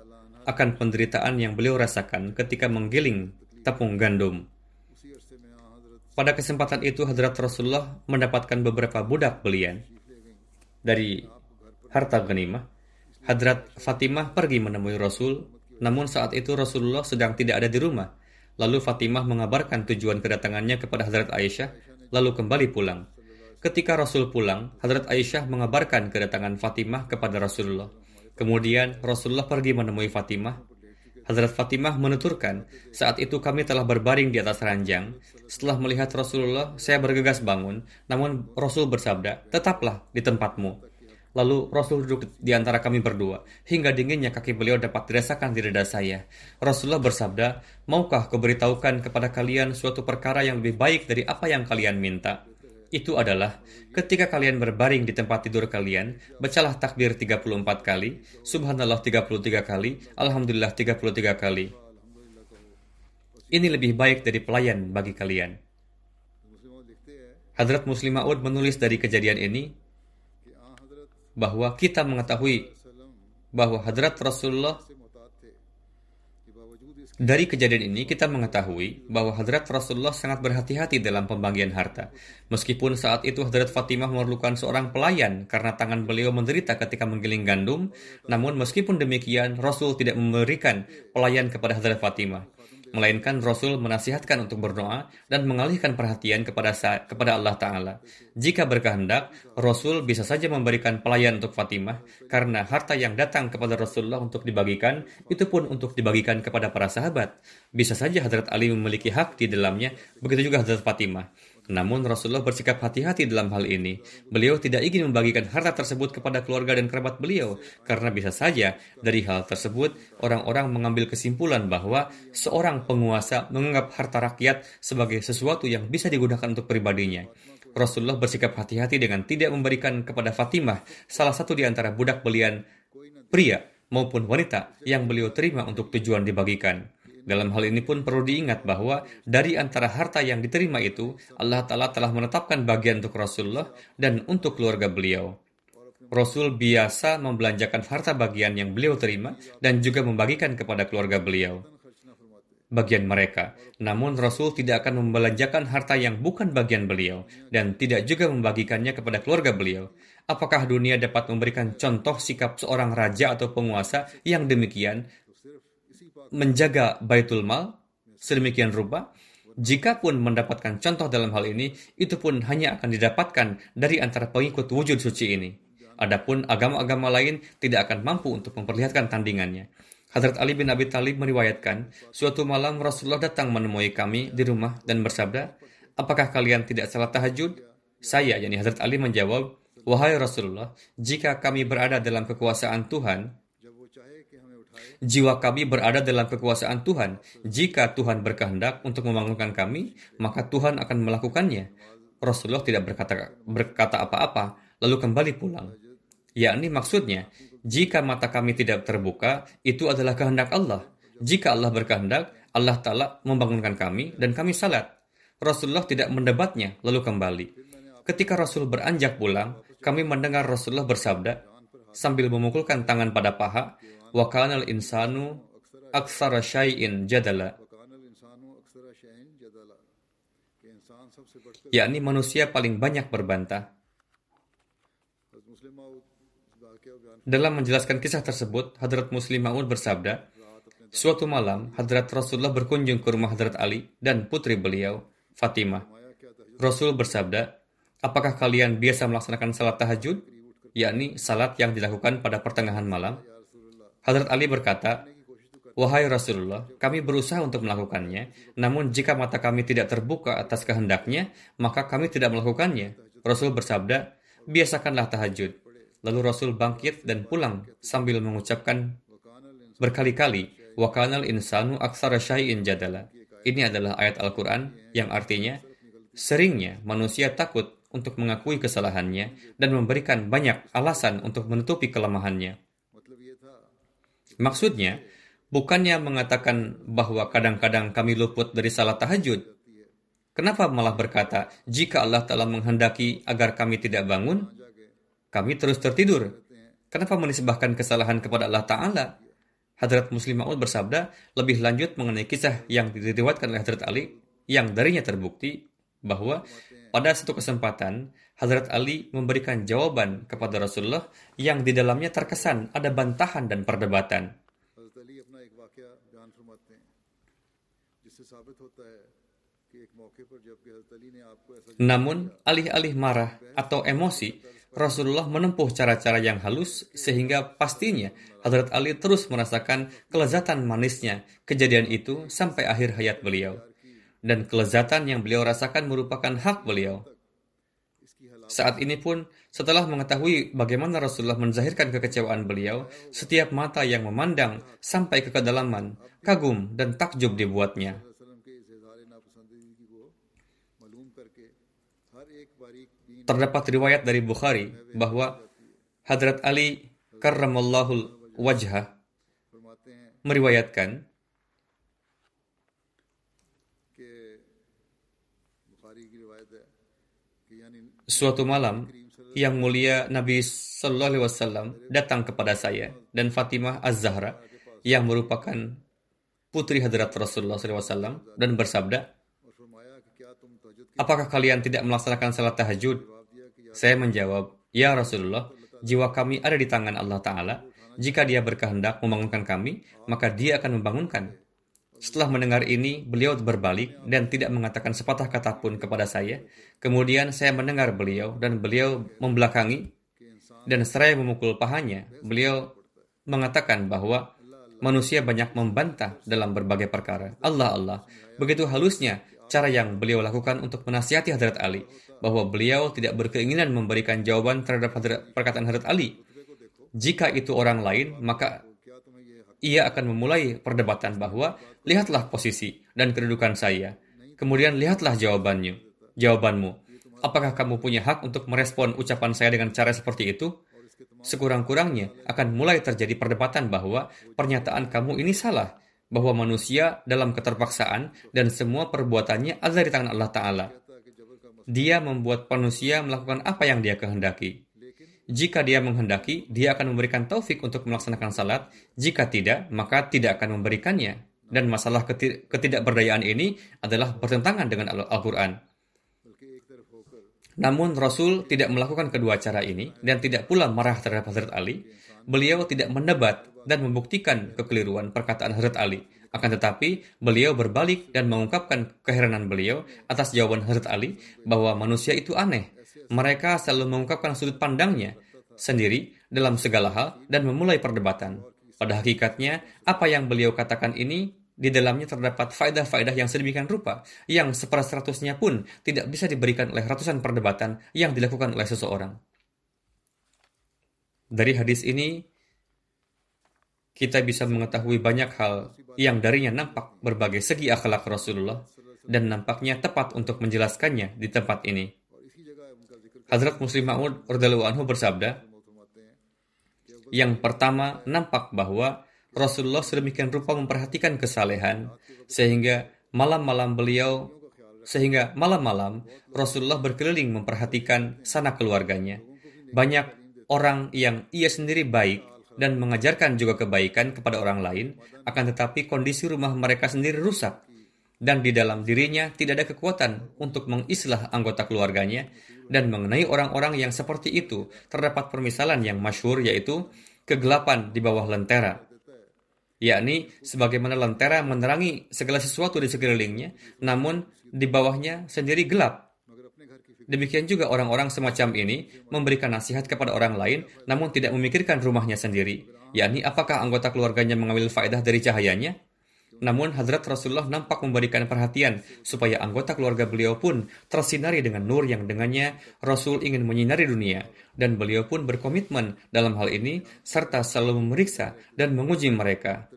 akan penderitaan yang beliau rasakan ketika menggiling tepung gandum. Pada kesempatan itu, Hadrat Rasulullah mendapatkan beberapa budak belian dari harta ghanimah. Hadrat Fatimah pergi menemui Rasul, namun saat itu Rasulullah sedang tidak ada di rumah. Lalu Fatimah mengabarkan tujuan kedatangannya kepada Hadrat Aisyah, lalu kembali pulang. Ketika Rasul pulang, Hadrat Aisyah mengabarkan kedatangan Fatimah kepada Rasulullah. Kemudian Rasulullah pergi menemui Fatimah. Hadrat Fatimah menuturkan, saat itu kami telah berbaring di atas ranjang. Setelah melihat Rasulullah, saya bergegas bangun, namun Rasul bersabda, tetaplah di tempatmu. Lalu Rasul duduk di antara kami berdua, hingga dinginnya kaki beliau dapat dirasakan di dada saya. Rasulullah bersabda, maukah kuberitahukan kepada kalian suatu perkara yang lebih baik dari apa yang kalian minta? itu adalah ketika kalian berbaring di tempat tidur kalian, bacalah takbir 34 kali, subhanallah 33 kali, alhamdulillah 33 kali. Ini lebih baik dari pelayan bagi kalian. Hadrat Muslim Ma'ud menulis dari kejadian ini bahwa kita mengetahui bahwa Hadrat Rasulullah dari kejadian ini kita mengetahui bahwa Hadrat Rasulullah sangat berhati-hati dalam pembagian harta. Meskipun saat itu Hadrat Fatimah memerlukan seorang pelayan karena tangan beliau menderita ketika menggiling gandum, namun meskipun demikian Rasul tidak memberikan pelayan kepada Hadrat Fatimah. Melainkan Rasul menasihatkan untuk berdoa dan mengalihkan perhatian kepada kepada Allah Ta'ala. Jika berkehendak, Rasul bisa saja memberikan pelayan untuk Fatimah, karena harta yang datang kepada Rasulullah untuk dibagikan, itu pun untuk dibagikan kepada para sahabat. Bisa saja Hadrat Ali memiliki hak di dalamnya, begitu juga Hadrat Fatimah. Namun Rasulullah bersikap hati-hati dalam hal ini. Beliau tidak ingin membagikan harta tersebut kepada keluarga dan kerabat beliau, karena bisa saja dari hal tersebut orang-orang mengambil kesimpulan bahwa seorang penguasa menganggap harta rakyat sebagai sesuatu yang bisa digunakan untuk pribadinya. Rasulullah bersikap hati-hati dengan tidak memberikan kepada Fatimah salah satu di antara budak belian pria maupun wanita yang beliau terima untuk tujuan dibagikan. Dalam hal ini pun perlu diingat bahwa dari antara harta yang diterima itu, Allah Ta'ala telah menetapkan bagian untuk Rasulullah dan untuk keluarga beliau. Rasul biasa membelanjakan harta bagian yang beliau terima dan juga membagikan kepada keluarga beliau bagian mereka. Namun Rasul tidak akan membelanjakan harta yang bukan bagian beliau dan tidak juga membagikannya kepada keluarga beliau. Apakah dunia dapat memberikan contoh sikap seorang raja atau penguasa yang demikian menjaga baitul mal sedemikian rupa? Jikapun mendapatkan contoh dalam hal ini, itu pun hanya akan didapatkan dari antara pengikut wujud suci ini. Adapun agama-agama lain tidak akan mampu untuk memperlihatkan tandingannya. Hadrat Ali bin Abi Talib meriwayatkan, suatu malam Rasulullah datang menemui kami di rumah dan bersabda, apakah kalian tidak salat tahajud? Saya, yakni Hadrat Ali menjawab, wahai Rasulullah, jika kami berada dalam kekuasaan Tuhan, jiwa kami berada dalam kekuasaan Tuhan. Jika Tuhan berkehendak untuk membangunkan kami, maka Tuhan akan melakukannya. Rasulullah tidak berkata berkata apa-apa, lalu kembali pulang. Yakni maksudnya, jika mata kami tidak terbuka, itu adalah kehendak Allah. Jika Allah berkehendak, Allah Ta'ala membangunkan kami dan kami salat. Rasulullah tidak mendebatnya, lalu kembali. Ketika Rasul beranjak pulang, kami mendengar Rasulullah bersabda, sambil memukulkan tangan pada paha, Wakanal insanu aksara syai'in jadala. Yakni manusia paling banyak berbantah. Dalam menjelaskan kisah tersebut, Hadrat Muslim Ma'ud bersabda, Suatu malam, Hadrat Rasulullah berkunjung ke rumah Hadrat Ali dan putri beliau, Fatimah. Rasul bersabda, Apakah kalian biasa melaksanakan salat tahajud? Yakni salat yang dilakukan pada pertengahan malam. Hadrat Ali berkata, Wahai Rasulullah, kami berusaha untuk melakukannya, namun jika mata kami tidak terbuka atas kehendaknya, maka kami tidak melakukannya. Rasul bersabda, biasakanlah tahajud. Lalu Rasul bangkit dan pulang sambil mengucapkan berkali-kali, Wakanal insanu aksara syai'in jadala. Ini adalah ayat Al-Quran yang artinya, seringnya manusia takut untuk mengakui kesalahannya dan memberikan banyak alasan untuk menutupi kelemahannya. Maksudnya, bukannya mengatakan bahwa kadang-kadang kami luput dari salat tahajud. Kenapa malah berkata, jika Allah telah menghendaki agar kami tidak bangun, kami terus tertidur. Kenapa menisbahkan kesalahan kepada Allah Ta'ala? Hadrat Muslim Ma'ud bersabda, lebih lanjut mengenai kisah yang diriwayatkan oleh Hadrat Ali, yang darinya terbukti bahwa pada satu kesempatan, Hadrat Ali memberikan jawaban kepada Rasulullah yang di dalamnya terkesan ada bantahan dan perdebatan. Namun, alih-alih marah atau emosi, Rasulullah menempuh cara-cara yang halus sehingga pastinya Hadrat Ali terus merasakan kelezatan manisnya kejadian itu sampai akhir hayat beliau. Dan kelezatan yang beliau rasakan merupakan hak beliau. Saat ini pun, setelah mengetahui bagaimana Rasulullah menzahirkan kekecewaan beliau, setiap mata yang memandang sampai ke kedalaman, kagum dan takjub dibuatnya. Terdapat riwayat dari Bukhari bahwa Hadrat Ali karramallahu wajhah meriwayatkan suatu malam yang mulia Nabi Sallallahu Alaihi Wasallam datang kepada saya dan Fatimah Az-Zahra yang merupakan putri Hadrat Rasulullah SAW dan bersabda, Apakah kalian tidak melaksanakan salat tahajud? Saya menjawab, Ya Rasulullah, jiwa kami ada di tangan Allah Ta'ala. Jika dia berkehendak membangunkan kami, maka dia akan membangunkan. Setelah mendengar ini, beliau berbalik dan tidak mengatakan sepatah kata pun kepada saya. Kemudian saya mendengar beliau dan beliau membelakangi dan seraya memukul pahanya. Beliau mengatakan bahwa manusia banyak membantah dalam berbagai perkara. Allah Allah, begitu halusnya cara yang beliau lakukan untuk menasihati Hadrat Ali bahwa beliau tidak berkeinginan memberikan jawaban terhadap hadrat, perkataan Hadrat Ali. Jika itu orang lain, maka ia akan memulai perdebatan bahwa lihatlah posisi dan kedudukan saya. Kemudian lihatlah jawabannya, jawabanmu. Apakah kamu punya hak untuk merespon ucapan saya dengan cara seperti itu? Sekurang-kurangnya akan mulai terjadi perdebatan bahwa pernyataan kamu ini salah bahwa manusia dalam keterpaksaan dan semua perbuatannya ada di tangan Allah Ta'ala. Dia membuat manusia melakukan apa yang dia kehendaki. Jika dia menghendaki, dia akan memberikan taufik untuk melaksanakan salat. Jika tidak, maka tidak akan memberikannya. Dan masalah ketidakberdayaan ini adalah bertentangan dengan Al-Quran. Namun Rasul tidak melakukan kedua cara ini dan tidak pula marah terhadap Hazrat Ali. Beliau tidak mendebat dan membuktikan kekeliruan perkataan Hazrat Ali. Akan tetapi, beliau berbalik dan mengungkapkan keheranan beliau atas jawaban Hazrat Ali bahwa manusia itu aneh. Mereka selalu mengungkapkan sudut pandangnya sendiri dalam segala hal dan memulai perdebatan. Pada hakikatnya, apa yang beliau katakan ini di dalamnya terdapat faedah-faedah yang sedemikian rupa, yang seperseratusnya pun tidak bisa diberikan oleh ratusan perdebatan yang dilakukan oleh seseorang. Dari hadis ini, kita bisa mengetahui banyak hal yang darinya nampak berbagai segi akhlak Rasulullah dan nampaknya tepat untuk menjelaskannya di tempat ini. Hazrat Muslim Ma'ud anhu bersabda, yang pertama nampak bahwa Rasulullah sedemikian rupa memperhatikan kesalehan sehingga malam-malam beliau sehingga malam-malam Rasulullah berkeliling memperhatikan sanak keluarganya. Banyak orang yang ia sendiri baik dan mengajarkan juga kebaikan kepada orang lain, akan tetapi kondisi rumah mereka sendiri rusak dan di dalam dirinya tidak ada kekuatan untuk mengislah anggota keluarganya. Dan mengenai orang-orang yang seperti itu terdapat permisalan yang masyhur yaitu kegelapan di bawah lentera. Yakni sebagaimana lentera menerangi segala sesuatu di sekelilingnya namun di bawahnya sendiri gelap. Demikian juga orang-orang semacam ini memberikan nasihat kepada orang lain namun tidak memikirkan rumahnya sendiri, yakni apakah anggota keluarganya mengambil faedah dari cahayanya? Namun Hadrat Rasulullah nampak memberikan perhatian supaya anggota keluarga beliau pun tersinari dengan nur yang dengannya Rasul ingin menyinari dunia dan beliau pun berkomitmen dalam hal ini serta selalu memeriksa dan menguji mereka.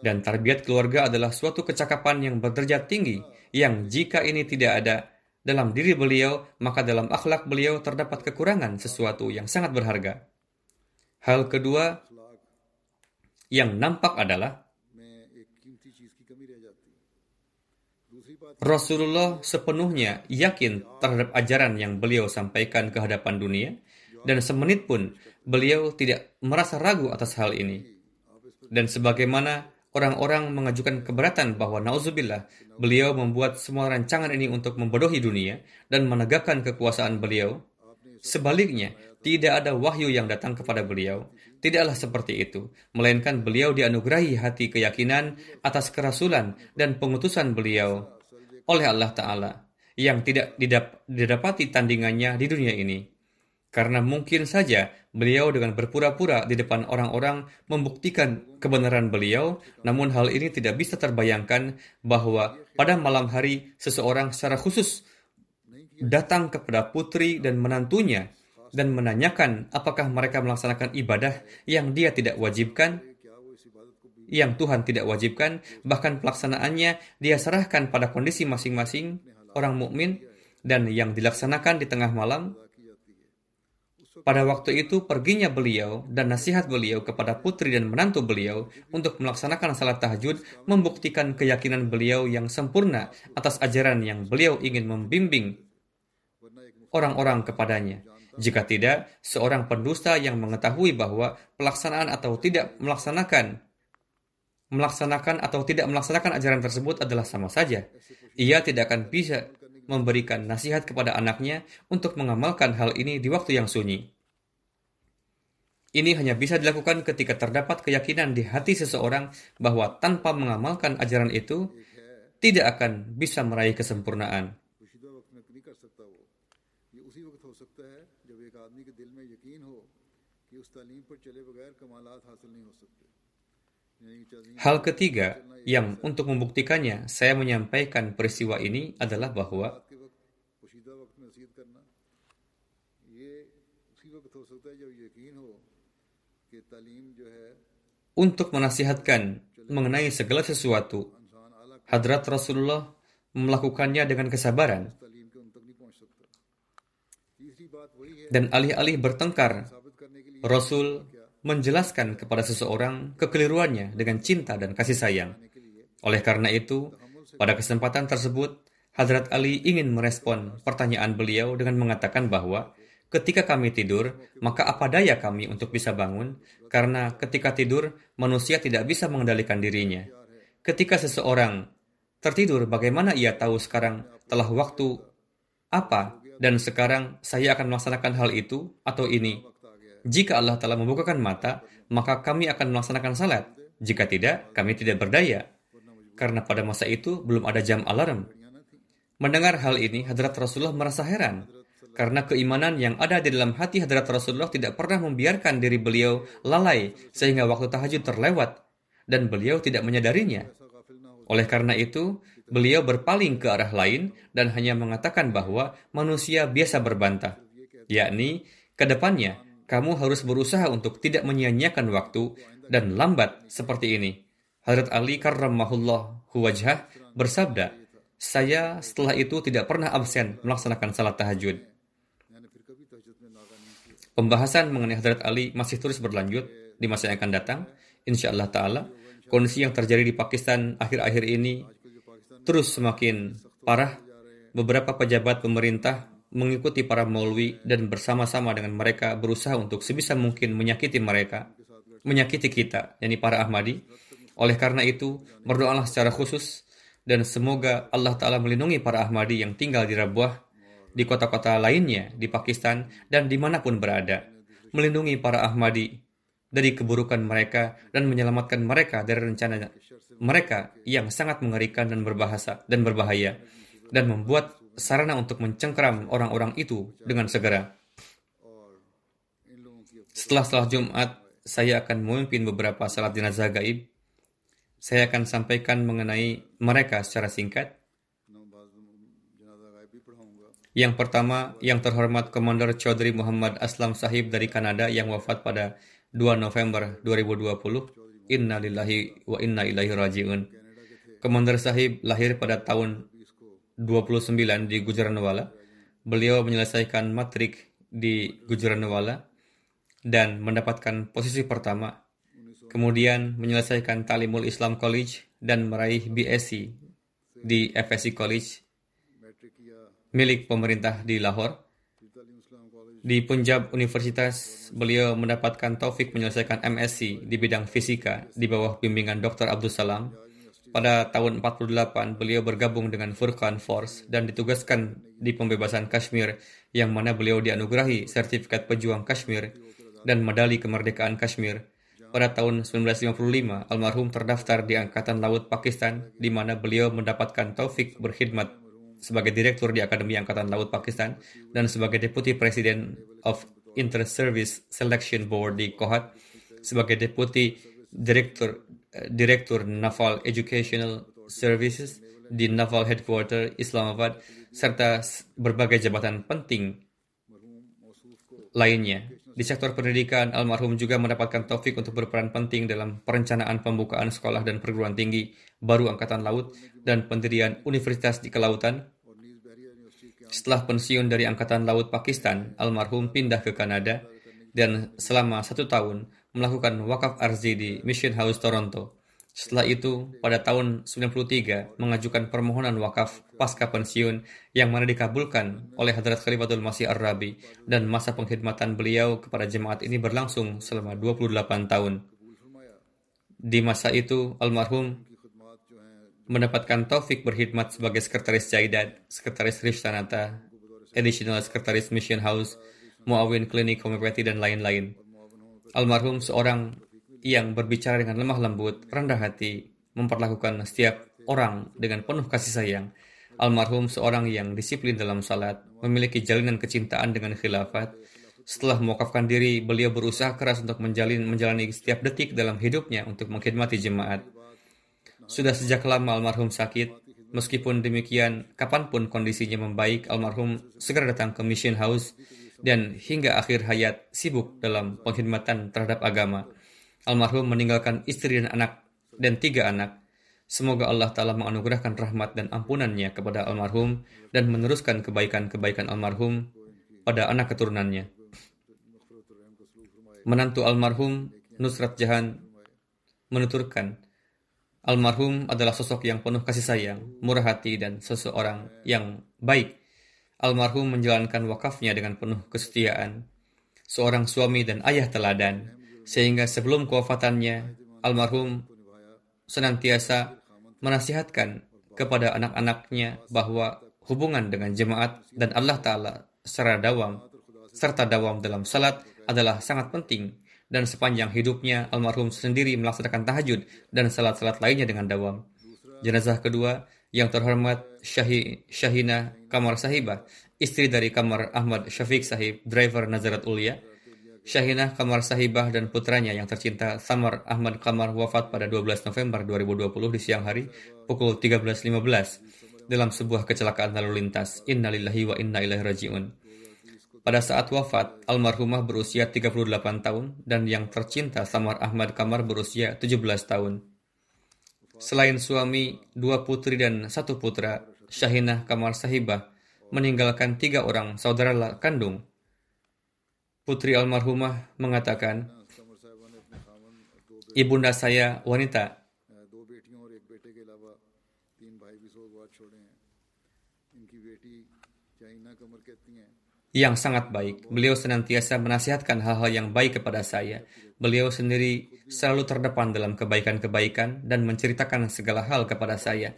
Dan tarbiyat keluarga adalah suatu kecakapan yang berderajat tinggi yang jika ini tidak ada dalam diri beliau, maka dalam akhlak beliau terdapat kekurangan sesuatu yang sangat berharga. Hal kedua yang nampak adalah Rasulullah sepenuhnya yakin terhadap ajaran yang beliau sampaikan ke hadapan dunia dan semenit pun beliau tidak merasa ragu atas hal ini. Dan sebagaimana orang-orang mengajukan keberatan bahwa nauzubillah beliau membuat semua rancangan ini untuk membodohi dunia dan menegakkan kekuasaan beliau. Sebaliknya, tidak ada wahyu yang datang kepada beliau. Tidaklah seperti itu, melainkan beliau dianugerahi hati keyakinan atas kerasulan dan pengutusan beliau oleh Allah Ta'ala yang tidak didapati tandingannya di dunia ini. Karena mungkin saja beliau dengan berpura-pura di depan orang-orang membuktikan kebenaran beliau, namun hal ini tidak bisa terbayangkan bahwa pada malam hari seseorang secara khusus datang kepada putri dan menantunya dan menanyakan apakah mereka melaksanakan ibadah yang dia tidak wajibkan, yang Tuhan tidak wajibkan, bahkan pelaksanaannya dia serahkan pada kondisi masing-masing orang mukmin dan yang dilaksanakan di tengah malam pada waktu itu perginya beliau dan nasihat beliau kepada putri dan menantu beliau untuk melaksanakan salat tahajud membuktikan keyakinan beliau yang sempurna atas ajaran yang beliau ingin membimbing orang-orang kepadanya. Jika tidak, seorang pendusta yang mengetahui bahwa pelaksanaan atau tidak melaksanakan melaksanakan atau tidak melaksanakan ajaran tersebut adalah sama saja. Ia tidak akan bisa memberikan nasihat kepada anaknya untuk mengamalkan hal ini di waktu yang sunyi. Ini hanya bisa dilakukan ketika terdapat keyakinan di hati seseorang bahwa tanpa mengamalkan ajaran itu, tidak akan bisa meraih kesempurnaan. Hal ketiga yang untuk membuktikannya saya menyampaikan peristiwa ini adalah bahwa untuk menasihatkan mengenai segala sesuatu, Hadrat Rasulullah melakukannya dengan kesabaran. Dan alih-alih bertengkar, Rasul menjelaskan kepada seseorang kekeliruannya dengan cinta dan kasih sayang. Oleh karena itu, pada kesempatan tersebut, Hadrat Ali ingin merespon pertanyaan beliau dengan mengatakan bahwa ketika kami tidur, maka apa daya kami untuk bisa bangun? Karena ketika tidur, manusia tidak bisa mengendalikan dirinya. Ketika seseorang tertidur, bagaimana ia tahu sekarang telah waktu apa dan sekarang saya akan melaksanakan hal itu atau ini? Jika Allah telah membukakan mata, maka kami akan melaksanakan salat. Jika tidak, kami tidak berdaya. Karena pada masa itu belum ada jam alarm. Mendengar hal ini, Hadrat Rasulullah merasa heran. Karena keimanan yang ada di dalam hati Hadrat Rasulullah tidak pernah membiarkan diri beliau lalai sehingga waktu tahajud terlewat dan beliau tidak menyadarinya. Oleh karena itu, beliau berpaling ke arah lain dan hanya mengatakan bahwa manusia biasa berbantah, yakni ke depannya kamu harus berusaha untuk tidak menyia-nyiakan waktu dan lambat seperti ini. Hadrat Ali karramahullah huwajhah bersabda, saya setelah itu tidak pernah absen melaksanakan salat tahajud. Pembahasan mengenai Hadrat Ali masih terus berlanjut di masa yang akan datang. Insya Allah Ta'ala, kondisi yang terjadi di Pakistan akhir-akhir ini terus semakin parah. Beberapa pejabat pemerintah mengikuti para maulwi dan bersama-sama dengan mereka berusaha untuk sebisa mungkin menyakiti mereka, menyakiti kita, yakni para Ahmadi. Oleh karena itu, berdoalah secara khusus dan semoga Allah Ta'ala melindungi para Ahmadi yang tinggal di Rabuah, di kota-kota lainnya, di Pakistan, dan di mana pun berada. Melindungi para Ahmadi dari keburukan mereka dan menyelamatkan mereka dari rencana mereka yang sangat mengerikan dan berbahasa dan berbahaya dan membuat sarana untuk mencengkeram orang-orang itu dengan segera. Setelah setelah Jumat, saya akan memimpin beberapa salat jenazah gaib. Saya akan sampaikan mengenai mereka secara singkat. Yang pertama, yang terhormat Komander Chaudhry Muhammad Aslam Sahib dari Kanada yang wafat pada 2 November 2020. Inna lillahi wa inna ilaihi raji'un. Komander Sahib lahir pada tahun 29 di Gujaranwala. Beliau menyelesaikan matrik di Gujaranwala dan mendapatkan posisi pertama. Kemudian menyelesaikan Talimul Islam College dan meraih BSc di FSC College milik pemerintah di Lahore. Di Punjab Universitas, beliau mendapatkan taufik menyelesaikan MSc di bidang fisika di bawah bimbingan Dr. Abdul Salam. Pada tahun 48, beliau bergabung dengan Furqan Force dan ditugaskan di pembebasan Kashmir yang mana beliau dianugerahi sertifikat pejuang Kashmir dan medali kemerdekaan Kashmir. Pada tahun 1955, almarhum terdaftar di Angkatan Laut Pakistan, di mana beliau mendapatkan taufik berkhidmat sebagai direktur di Akademi Angkatan Laut Pakistan dan sebagai Deputy President of Inter-Service Selection Board di Kohat, sebagai Deputy Direktur Direktur Naval Educational Services di Naval Headquarter Islamabad, serta berbagai jabatan penting lainnya. Di sektor pendidikan, almarhum juga mendapatkan taufik untuk berperan penting dalam perencanaan pembukaan sekolah dan perguruan tinggi baru Angkatan Laut dan pendirian universitas di kelautan. Setelah pensiun dari Angkatan Laut Pakistan, almarhum pindah ke Kanada dan selama satu tahun melakukan wakaf arzi di Mission House Toronto. Setelah itu, pada tahun 93, mengajukan permohonan wakaf pasca pensiun yang mana dikabulkan oleh Hadrat Khalifatul Masih Ar-Rabi dan masa pengkhidmatan beliau kepada jemaat ini berlangsung selama 28 tahun. Di masa itu, almarhum mendapatkan taufik berkhidmat sebagai sekretaris Jaidat, sekretaris Rishtanata, additional sekretaris Mission House, Muawin Klinik Homeopati, dan lain-lain. Almarhum seorang yang berbicara dengan lemah lembut, rendah hati, memperlakukan setiap orang dengan penuh kasih sayang. Almarhum seorang yang disiplin dalam salat, memiliki jalinan kecintaan dengan khilafat. Setelah mewakafkan diri, beliau berusaha keras untuk menjalin, menjalani setiap detik dalam hidupnya untuk mengkhidmati jemaat. Sudah sejak lama almarhum sakit, meskipun demikian, kapan pun kondisinya membaik, almarhum segera datang ke Mission House dan hingga akhir hayat sibuk dalam pengkhidmatan terhadap agama. Almarhum meninggalkan istri dan anak dan tiga anak. Semoga Allah Ta'ala menganugerahkan rahmat dan ampunannya kepada almarhum dan meneruskan kebaikan-kebaikan almarhum pada anak keturunannya. Menantu almarhum Nusrat Jahan menuturkan, almarhum adalah sosok yang penuh kasih sayang, murah hati, dan seseorang yang baik. Almarhum menjalankan wakafnya dengan penuh kesetiaan. Seorang suami dan ayah teladan, sehingga sebelum kewafatannya, almarhum senantiasa menasihatkan kepada anak-anaknya bahwa hubungan dengan jemaat dan Allah Ta'ala secara dawam, serta dawam dalam salat adalah sangat penting dan sepanjang hidupnya almarhum sendiri melaksanakan tahajud dan salat-salat lainnya dengan dawam. Jenazah kedua yang terhormat Syahi, Syahina Kamar Sahibah, istri dari Kamar Ahmad Syafiq Sahib, driver Nazarat Ulia, Syahinah Kamar Sahibah dan putranya yang tercinta Samar Ahmad Kamar wafat pada 12 November 2020 di siang hari pukul 13.15 dalam sebuah kecelakaan lalu lintas. Innalillahi wa inna ilaihi raji'un. Pada saat wafat, almarhumah berusia 38 tahun dan yang tercinta Samar Ahmad Kamar berusia 17 tahun. Selain suami, dua putri dan satu putra, Syahinah Kamar Sahibah meninggalkan tiga orang saudara kandung Putri almarhumah mengatakan, Ibunda saya wanita. Yang sangat baik. Beliau senantiasa menasihatkan hal-hal yang baik kepada saya. Beliau sendiri selalu terdepan dalam kebaikan-kebaikan dan menceritakan segala hal kepada saya.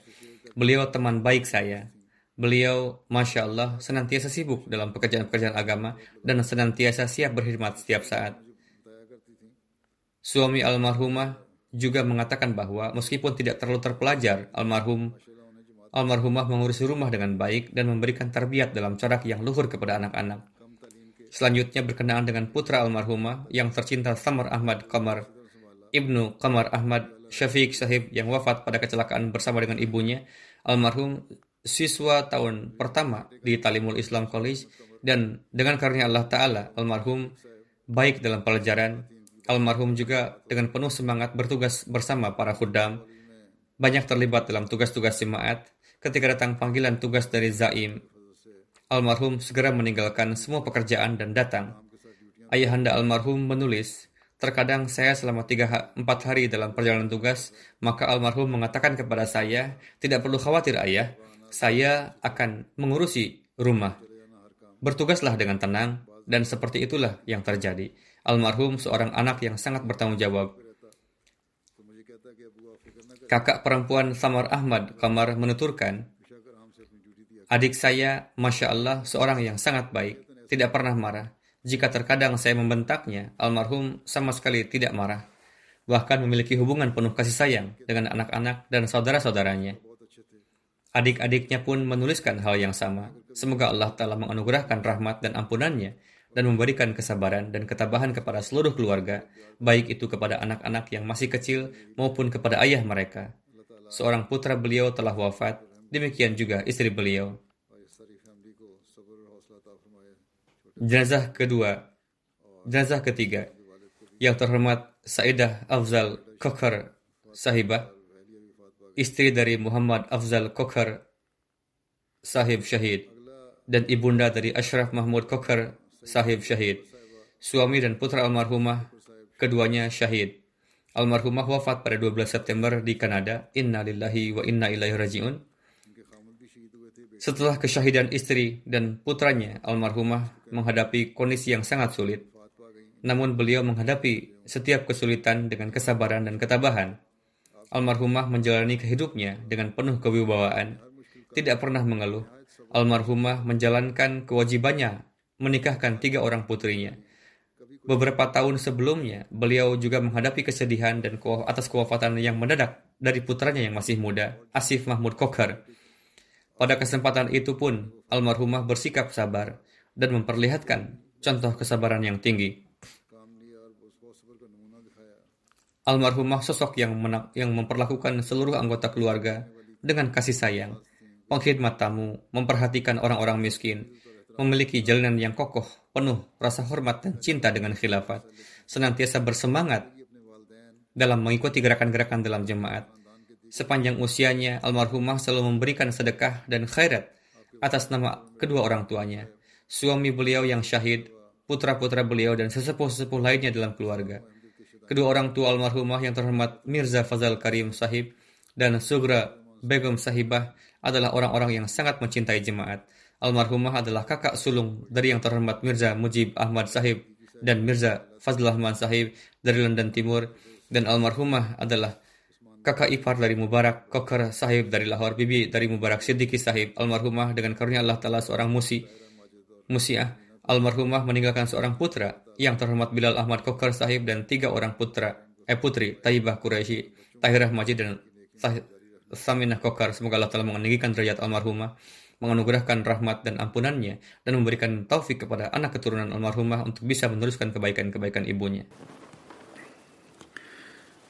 Beliau teman baik saya. Beliau, Masya Allah, senantiasa sibuk dalam pekerjaan-pekerjaan agama dan senantiasa siap berkhidmat setiap saat. Suami almarhumah juga mengatakan bahwa meskipun tidak terlalu terpelajar, almarhum almarhumah mengurusi rumah dengan baik dan memberikan tarbiyat dalam corak yang luhur kepada anak-anak. Selanjutnya berkenaan dengan putra almarhumah yang tercinta Samar Ahmad Qamar, Ibnu Qamar Ahmad Syafiq Sahib yang wafat pada kecelakaan bersama dengan ibunya, almarhum siswa tahun pertama di Talimul Islam College dan dengan karunia Allah Ta'ala, almarhum baik dalam pelajaran, almarhum juga dengan penuh semangat bertugas bersama para khudam, banyak terlibat dalam tugas-tugas jemaat. Ketika datang panggilan tugas dari Zaim, almarhum segera meninggalkan semua pekerjaan dan datang. Ayahanda almarhum menulis, Terkadang saya selama tiga empat hari dalam perjalanan tugas, maka almarhum mengatakan kepada saya, tidak perlu khawatir ayah, saya akan mengurusi rumah. Bertugaslah dengan tenang, dan seperti itulah yang terjadi. Almarhum seorang anak yang sangat bertanggung jawab. Kakak perempuan Samar Ahmad Kamar menuturkan, Adik saya, Masya Allah, seorang yang sangat baik, tidak pernah marah. Jika terkadang saya membentaknya, almarhum sama sekali tidak marah. Bahkan memiliki hubungan penuh kasih sayang dengan anak-anak dan saudara-saudaranya. Adik-adiknya pun menuliskan hal yang sama. Semoga Allah Ta'ala menganugerahkan rahmat dan ampunannya dan memberikan kesabaran dan ketabahan kepada seluruh keluarga, baik itu kepada anak-anak yang masih kecil maupun kepada ayah mereka. Seorang putra beliau telah wafat, Demikian juga istri beliau. Jenazah kedua, jenazah ketiga, yang terhormat Saidah Afzal Kokar Sahibah, istri dari Muhammad Afzal Kokar Sahib Syahid, dan ibunda dari Ashraf Mahmud Kokar Sahib Syahid. Suami dan putra almarhumah, keduanya syahid. Almarhumah wafat pada 12 September di Kanada. Inna lillahi wa inna ilaihi raji'un. Setelah kesyahidan istri dan putranya, almarhumah menghadapi kondisi yang sangat sulit. Namun beliau menghadapi setiap kesulitan dengan kesabaran dan ketabahan. Almarhumah menjalani kehidupnya dengan penuh kewibawaan, tidak pernah mengeluh. Almarhumah menjalankan kewajibannya menikahkan tiga orang putrinya. Beberapa tahun sebelumnya, beliau juga menghadapi kesedihan dan atas kewafatan yang mendadak dari putranya yang masih muda, Asif Mahmud Kokar, pada kesempatan itu pun, almarhumah bersikap sabar dan memperlihatkan contoh kesabaran yang tinggi. Almarhumah sosok yang, yang memperlakukan seluruh anggota keluarga dengan kasih sayang, pengkhidmat tamu, memperhatikan orang-orang miskin, memiliki jalinan yang kokoh, penuh rasa hormat dan cinta dengan khilafat, senantiasa bersemangat dalam mengikuti gerakan-gerakan dalam jemaat, Sepanjang usianya, almarhumah selalu memberikan sedekah dan khairat atas nama kedua orang tuanya, suami beliau yang syahid, putra-putra beliau, dan sesepuh-sesepuh lainnya dalam keluarga. Kedua orang tua almarhumah yang terhormat Mirza Fazal Karim Sahib dan Sugra Begum Sahibah adalah orang-orang yang sangat mencintai jemaat. Almarhumah adalah kakak sulung dari yang terhormat Mirza Mujib Ahmad Sahib dan Mirza Fazl Ahmad Sahib dari London Timur dan almarhumah adalah kakak ipar dari Mubarak Kokar Sahib dari Lahore, bibi dari Mubarak Siddiqui Sahib, almarhumah dengan karunia Allah Ta'ala seorang musi, musiah, almarhumah meninggalkan seorang putra yang terhormat Bilal Ahmad Kokar Sahib dan tiga orang putra, eh putri, Taibah Quraisy, Tahirah Majid dan Saminah Kokar. Semoga Allah Ta'ala meninggikan derajat almarhumah, menganugerahkan rahmat dan ampunannya, dan memberikan taufik kepada anak keturunan almarhumah untuk bisa meneruskan kebaikan-kebaikan ibunya.